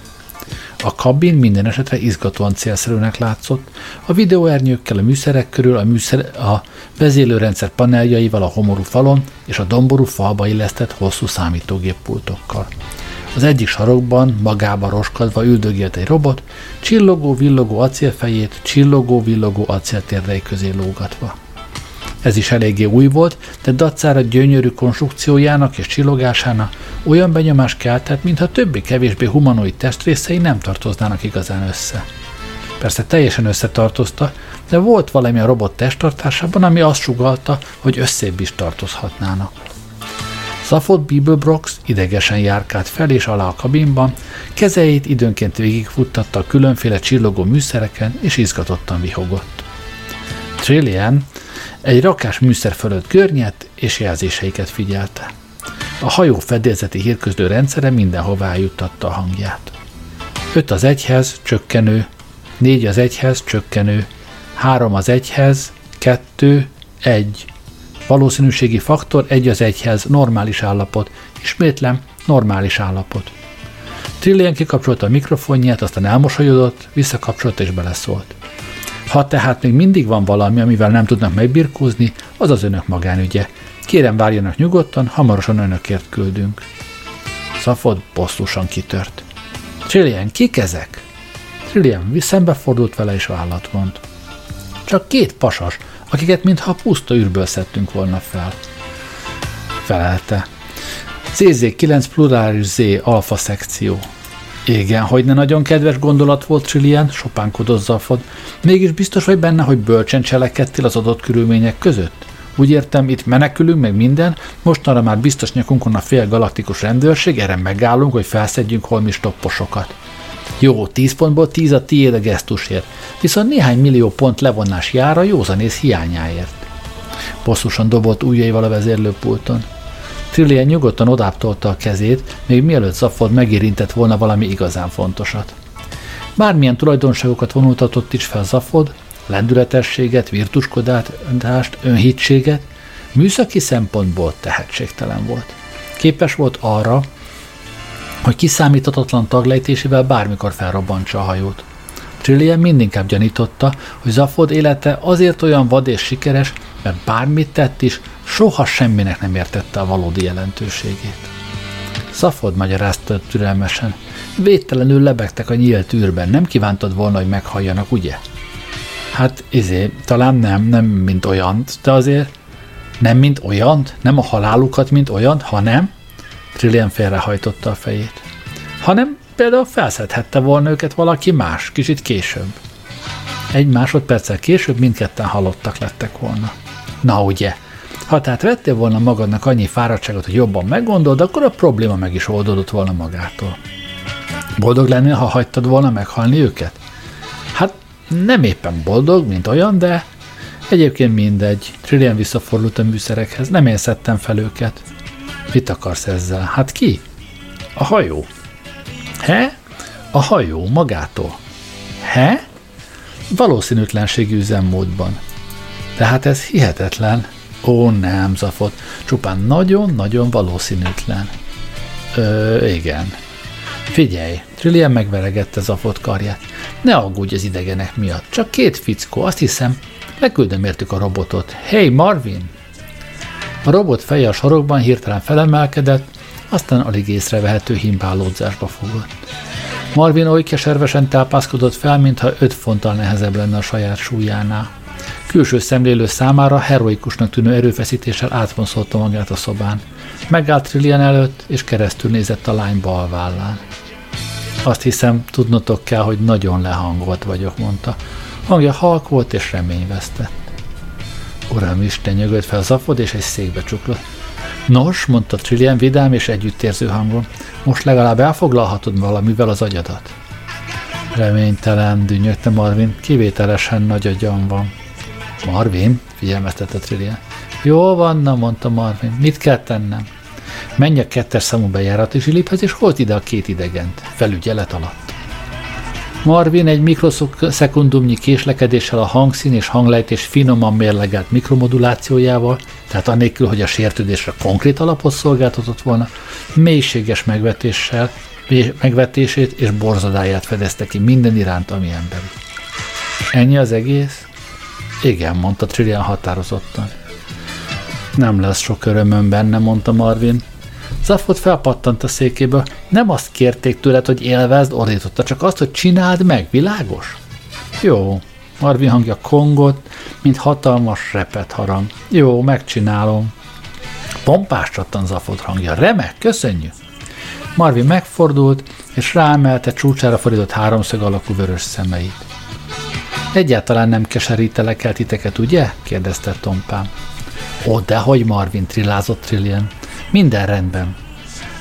A kabin minden esetre izgatóan célszerűnek látszott, a videóernyőkkel a műszerek körül, a, műszer, a vezélőrendszer paneljaival a homorú falon és a domború falba illesztett hosszú számítógéppultokkal. Az egyik sarokban, magába roskadva üldögélt egy robot, csillogó-villogó acélfejét, csillogó-villogó acéltérdei közé lógatva. Ez is eléggé új volt, de dacára gyönyörű konstrukciójának és csillogásának olyan benyomás keltett, mintha többi kevésbé humanoid testrészei nem tartoznának igazán össze. Persze teljesen összetartozta, de volt valami a robot testtartásában, ami azt sugalta, hogy összébb is tartozhatnának. Zafot Bibelbrox idegesen járkált fel és alá a kabinban, kezeit időnként végigfuttatta a különféle csillogó műszereken, és izgatottan vihogott. Trillian egy rakás műszer fölött görnyett és jelzéseiket figyelte. A hajó fedélzeti hírközlő rendszere mindenhová eljuttatta a hangját. Öt az egyhez, csökkenő, négy az egyhez, csökkenő, három az egyhez, kettő, egy. Valószínűségi faktor egy az egyhez, normális állapot. Ismétlem, normális állapot. Trillian kikapcsolta a mikrofonját, aztán elmosolyodott, visszakapcsolta és beleszólt. Ha tehát még mindig van valami, amivel nem tudnak megbirkózni, az az önök magánügye. Kérem várjanak nyugodtan, hamarosan önökért küldünk. Szafod bosszusan kitört. Trillian, kik ezek? Trillian szembefordult vele és vállat vont. Csak két pasas, akiket mintha puszta űrből szedtünk volna fel. Felelte. CZ9 plurális Z alfa szekció. Igen, hogy ne nagyon kedves gondolat volt Trillian, sopánkodott Zafod. Mégis biztos vagy benne, hogy bölcsen cselekedtél az adott körülmények között? Úgy értem, itt menekülünk, meg minden, mostanra már biztos nyakunkon a fél galaktikus rendőrség, erre megállunk, hogy felszedjünk holmi stopposokat. Jó, 10 pontból 10 a tiéd a gesztusért, viszont néhány millió pont levonás jár a józanész hiányáért. Bosszusan dobott ujjaival a vezérlőpulton. Trillian nyugodtan odáptolta a kezét, még mielőtt Zafford megérintett volna valami igazán fontosat. Bármilyen tulajdonságokat vonultatott is fel Zafford, lendületességet, virtuskodást, önhitséget, műszaki szempontból tehetségtelen volt. Képes volt arra, hogy kiszámíthatatlan taglejtésével bármikor felrobbantsa a hajót. Trillian mindinkább gyanította, hogy Zafod élete azért olyan vad és sikeres, mert bármit tett is, soha semminek nem értette a valódi jelentőségét. Zafod magyarázta türelmesen. Védtelenül lebegtek a nyílt űrben, nem kívántad volna, hogy meghalljanak, ugye? Hát izé, talán nem, nem mint olyant, de azért nem mint olyant, nem a halálukat, mint olyant, hanem Trillian félrehajtotta a fejét. Hanem például felszedhette volna őket valaki más, kicsit később. Egy másodperccel később mindketten halottak lettek volna. Na ugye, ha tehát vettél volna magadnak annyi fáradtságot, hogy jobban meggondold, akkor a probléma meg is oldódott volna magától. Boldog lennél, ha hagytad volna meghalni őket? Hát nem éppen boldog, mint olyan, de egyébként mindegy. Trillian visszafordult a műszerekhez, nem én szedtem fel őket. Mit akarsz ezzel? Hát ki? A hajó. He? A hajó magától. He? Valószínűtlenségi üzemmódban. Tehát ez hihetetlen. Ó, nem, Zafot. Csupán nagyon-nagyon valószínűtlen. Ö, igen. Figyelj, Trillian megveregette Zafot karját. Ne aggódj az idegenek miatt. Csak két fickó, azt hiszem. Leküldöm értük a robotot. Hey, Marvin! A robot feje a sarokban hirtelen felemelkedett, aztán alig észrevehető himbálódzásba fogott. Marvin oly keservesen tápászkodott fel, mintha öt fonttal nehezebb lenne a saját súlyánál. Külső szemlélő számára heroikusnak tűnő erőfeszítéssel átvonszolta magát a szobán. Megállt Trillian előtt, és keresztül nézett a lány bal vállán. Azt hiszem, tudnotok kell, hogy nagyon lehangolt vagyok, mondta. Hangja halk volt és reményvesztett. Uram Isten nyögött fel Zafod, és egy székbe csuklott. Nos, mondta Trillian vidám és együttérző hangon, most legalább elfoglalhatod valamivel az agyadat. Reménytelen, dünnyögte Marvin, kivételesen nagy agyam van. Marvin, figyelmeztette Trillian. Jó van, na, mondta Marvin, mit kell tennem? Menj a kettes számú bejárati zsiliphez, és holt ide a két idegent, felügyelet alatt. Marvin egy mikroszekundumnyi késlekedéssel a hangszín és hanglejtés finoman mérlegelt mikromodulációjával, tehát annélkül, hogy a sértődésre konkrét alapot szolgáltatott volna, mélységes megvetéssel, megvetését és borzadáját fedezte ki minden iránt, ami emberi. Ennyi az egész? Igen, mondta Trillian határozottan. Nem lesz sok örömöm benne, mondta Marvin. Zafot felpattant a székéből. Nem azt kérték tőled, hogy élvezd, ordította, csak azt, hogy csináld meg, világos? Jó. Marvin hangja kongott, mint hatalmas repet harang. Jó, megcsinálom. Pompás csattan Zafot hangja. Remek, köszönjük. Marvin megfordult, és ráemelte csúcsára fordított háromszög alakú vörös szemeit. Egyáltalán nem keserítelek el titeket, ugye? kérdezte Tompám. Ó, dehogy Marvin, trillázott Trillian. Minden rendben.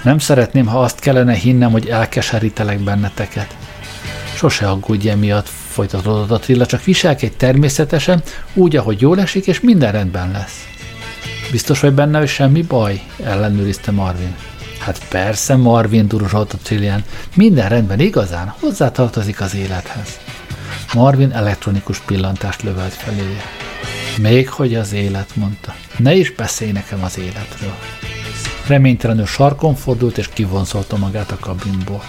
Nem szeretném, ha azt kellene hinnem, hogy elkeserítelek benneteket. Sose aggódj emiatt, folytatódott a Trilla, csak viselkedj természetesen, úgy, ahogy jól esik, és minden rendben lesz. Biztos vagy benne, hogy semmi baj? ellenőrizte Marvin. Hát persze, Marvin, duruzsolt a Trillian. Minden rendben, igazán? Hozzátartozik az élethez. Marvin elektronikus pillantást lövelt felé. Még hogy az élet, mondta. Ne is beszélj nekem az életről. Reménytelenül sarkon fordult és kivonszolta magát a kabinból.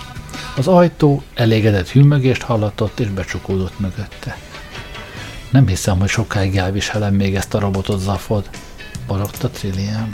Az ajtó elégedett hűmögést hallatott és becsukódott mögötte. Nem hiszem, hogy sokáig elviselem még ezt a robotot, Zafod. Borogta Trillian.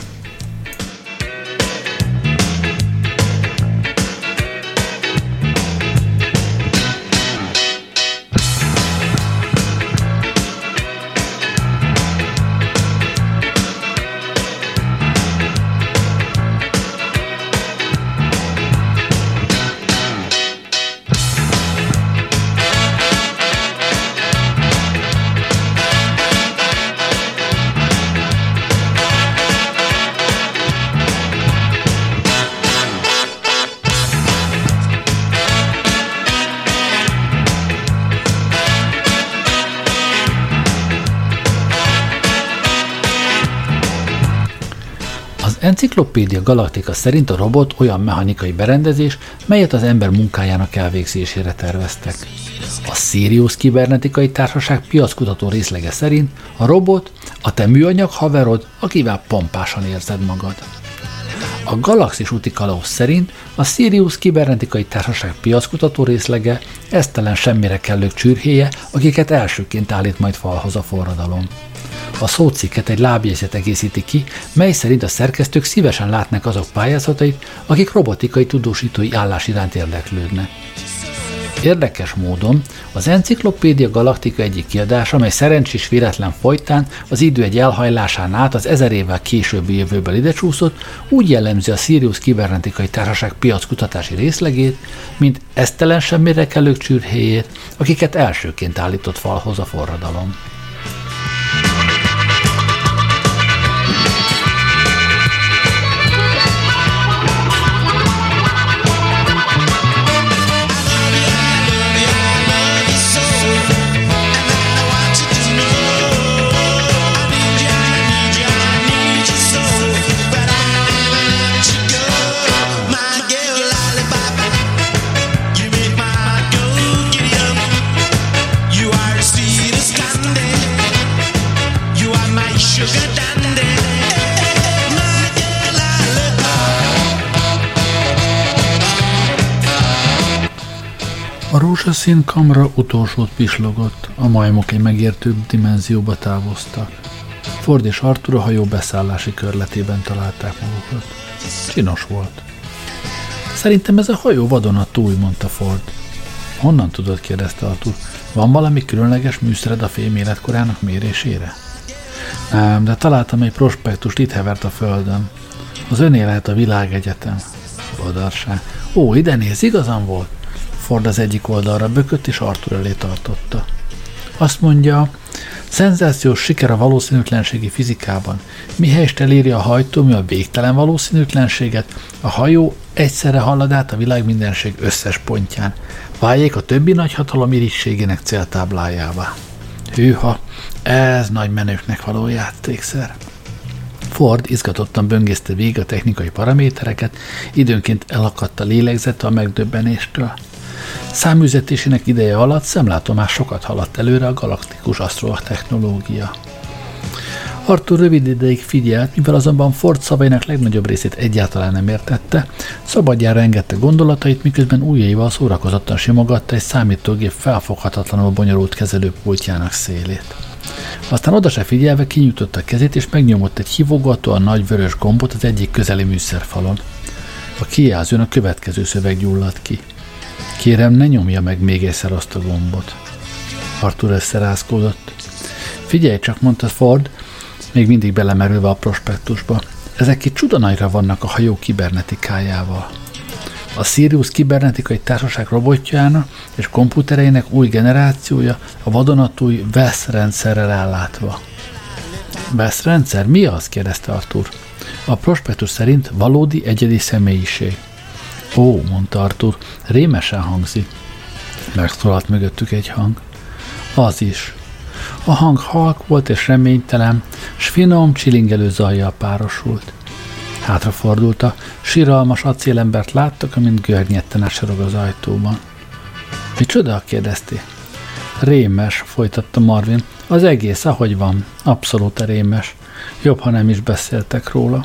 Enciklopédia Galaktika szerint a robot olyan mechanikai berendezés, melyet az ember munkájának elvégzésére terveztek. A Sirius Kibernetikai Társaság piackutató részlege szerint a robot a te műanyag haverod, akivel pompásan érzed magad. A Galaxis úti kalauz szerint a Sirius Kibernetikai Társaság piackutató részlege esztelen semmire kellők csürhéje, akiket elsőként állít majd falhoz a forradalom. A szócikket egy lábjegyzet egészíti ki, mely szerint a szerkesztők szívesen látnak azok pályázatait, akik robotikai tudósítói állás iránt érdeklődnek. Érdekes módon az Enciklopédia Galaktika egyik kiadása, amely szerencsés véletlen folytán az idő egy elhajlásán át az ezer évvel későbbi jövőből ide csúszott, úgy jellemzi a Sirius Kibernetikai Társaság piackutatási részlegét, mint esztelen semmire kellők csürhéjét, akiket elsőként állított falhoz a forradalom. Rózsaszín kamra utolsót pislogott, a majmok egy megértőbb dimenzióba távoztak. Ford és Arthur a hajó beszállási körletében találták magukat. Csinos volt. Szerintem ez a hajó vadonatúj, mondta Ford. Honnan tudod, kérdezte Arthur. Van valami különleges műszered a fém életkorának mérésére? Nem, de találtam egy prospektust itt hevert a földön. Az öné lehet a világegyetem. Badarság. Ó, ide néz, igazam volt. Ford az egyik oldalra bökött, és Arthur elé tartotta. Azt mondja, szenzációs siker a valószínűtlenségi fizikában. Mihelyest eléri a hajtómű a végtelen valószínűtlenséget, a hajó egyszerre halad át a világ mindenség összes pontján. Váljék a többi nagyhatalom irigységének céltáblájává. Hűha, ez nagy menőknek való játékszer. Ford izgatottan böngészte végig a technikai paramétereket, időnként elakadt a lélegzete a megdöbbenéstől. Száműzetésének ideje alatt szemlátomás sokat haladt előre a galaktikus asztrotechnológia. Arthur rövid ideig figyelt, mivel azonban Ford szavainak legnagyobb részét egyáltalán nem értette, szabadjára engedte gondolatait, miközben ujjaival szórakozottan simogatta egy számítógép felfoghatatlanul bonyolult kezelőpultjának szélét. Aztán oda se figyelve kinyújtotta a kezét, és megnyomott egy hívogatóan nagy vörös gombot az egyik közeli műszerfalon. A kijelzőn a következő szöveg gyulladt ki. Kérem, ne nyomja meg még egyszer azt a gombot. Arthur összerázkódott. Figyelj csak, mondta Ford, még mindig belemerülve a prospektusba. Ezek itt csudanajra vannak a hajó kibernetikájával. A Sirius kibernetikai társaság robotjának és komputereinek új generációja a vadonatúj VESZ rendszerrel ellátva. VESZ rendszer? Mi az? kérdezte Arthur. A prospektus szerint valódi egyedi személyiség. Ó, mondta Arthur, rémesen hangzik. Megszólalt mögöttük egy hang. Az is. A hang halk volt és reménytelen, s finom, csilingelő zajjal párosult. Hátrafordulta, síralmas acélembert láttak, amint görnyetten ásorog az ajtóban. Micsoda? kérdezti. Rémes, folytatta Marvin. Az egész, ahogy van. Abszolút rémes. Jobb, ha nem is beszéltek róla.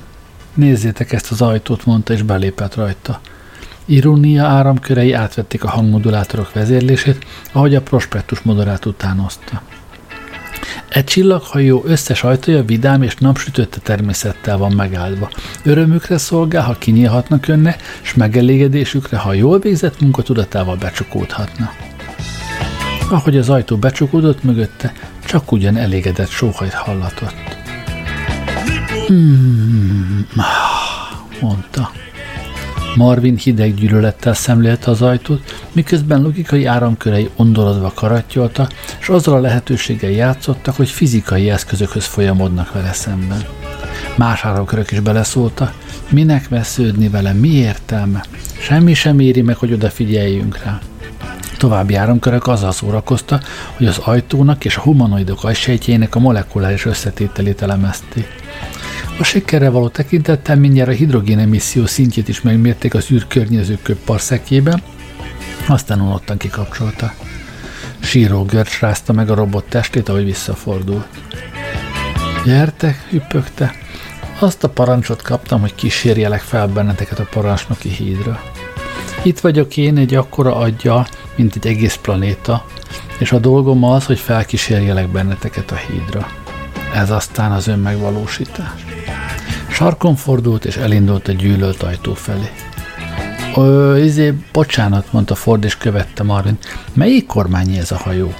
Nézzétek ezt az ajtót, mondta, és belépett rajta. Irónia áramkörei átvették a hangmodulátorok vezérlését, ahogy a prospektus moderát utánozta. Egy csillaghajó összes ajtója vidám és napsütötte természettel van megáldva. Örömükre szolgál, ha kinyílhatnak önne, és megelégedésükre, ha jól végzett munkatudatával becsukódhatna. Ahogy az ajtó becsukódott mögötte, csak ugyan elégedett sóhajt hallatott. Hmm, mondta. Marvin hideg gyűlölettel szemlélte az ajtót, miközben logikai áramkörei ondorodva karattyolta, és azzal a lehetőséggel játszottak, hogy fizikai eszközökhöz folyamodnak vele szemben. Más áramkörök is beleszólta, minek vesződni vele, mi értelme, semmi sem éri meg, hogy odafigyeljünk rá. További áramkörök azzal szórakozta, hogy az ajtónak és a humanoidok ajsejtjének a molekuláris összetételét elemezték. A sikerre való tekintettel mindjárt a hidrogén emisszió szintjét is megmérték az űr környező parszekjében, aztán unottan kikapcsolta. Síró görcs rázta meg a robot testét, ahogy visszafordult. Gyertek, hüppögte. Azt a parancsot kaptam, hogy kísérjelek fel benneteket a parancsnoki hídra. Itt vagyok én egy akkora adja, mint egy egész planéta, és a dolgom az, hogy felkísérjelek benneteket a hídra. Ez aztán az önmegvalósítás. Sarkon fordult, és elindult a gyűlölt ajtó felé. Ö, izé, bocsánat, mondta Ford, és követte Marvin. Melyik kormányi ez a hajó?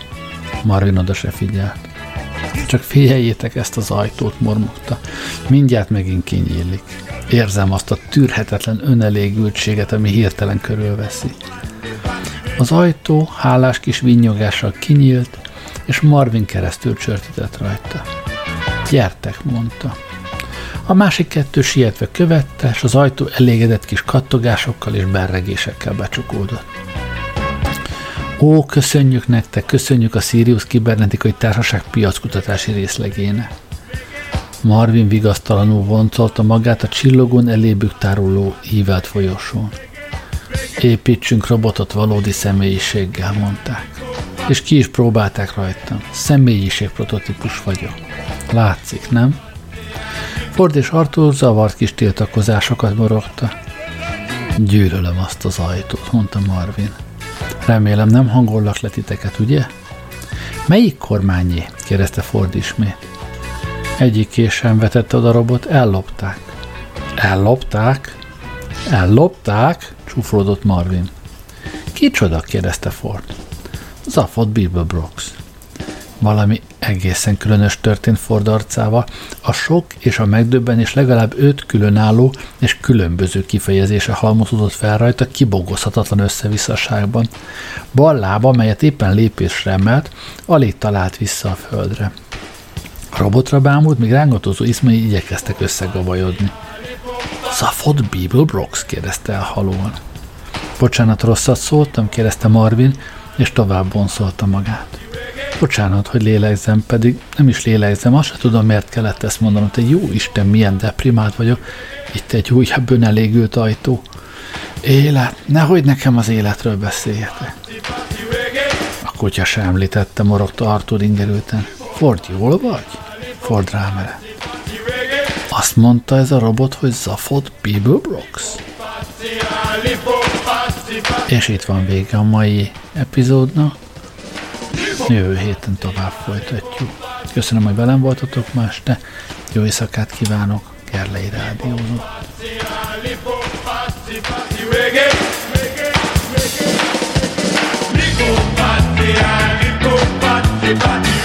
Marvin oda se figyelt. Csak figyeljétek ezt az ajtót, mormogta. Mindjárt megint kinyílik. Érzem azt a tűrhetetlen önelégültséget, ami hirtelen körülveszi. Az ajtó hálás kis vinnyogással kinyílt, és Marvin keresztül csörtített rajta. Gyertek, mondta. A másik kettő sietve követte, és az ajtó elégedett kis kattogásokkal és berregésekkel becsukódott. Ó, köszönjük nektek, köszönjük a Sirius Kibernetikai Társaság piackutatási részlegének. Marvin vigasztalanul voncolta magát a csillogón elébük táruló ívelt folyosón. Építsünk robotot valódi személyiséggel, mondták. És ki is próbálták rajtam. Személyiség prototípus vagyok. Látszik, nem? Ford és Arthur zavart kis tiltakozásokat morogta. Gyűlölöm azt az ajtót, mondta Marvin. Remélem nem hangollak le titeket, ugye? Melyik kormányé? kérdezte Ford ismét. Egyik késem vetette a robot, ellopták. Ellopták? Ellopták? csúfolódott Marvin. Kicsoda? kérdezte Ford. Zafot Brooks. Valami egészen különös történt Ford arcával. A sok és a megdöbbenés legalább öt különálló és különböző kifejezése halmozódott fel rajta kibogozhatatlan összevisszaságban. Bal lába, melyet éppen lépésre emelt, alig talált vissza a földre. A robotra bámult, míg rángatozó izmai igyekeztek összegabajodni. Szafod Bible Brooks? kérdezte el halóan. Bocsánat, rosszat szóltam, kérdezte Marvin, és tovább bonszolta magát. Bocsánat, hogy lélegzem, pedig nem is lélegzem, azt sem tudom, miért kellett ezt mondanom. Te jó Isten, milyen deprimált vagyok. Itt egy újabb önelégült ajtó. Élet, nehogy nekem az életről beszéljetek. A kutya sem említette, morogta Arthur ingerülten. Ford, jól vagy? Ford rámerett. Azt mondta ez a robot, hogy Zafot Brooks. És itt van vége a mai epizódnak jövő héten tovább folytatjuk. Köszönöm, hogy velem voltatok ma este. Jó éjszakát kívánok, Gerlei Rádiónak. Party, party.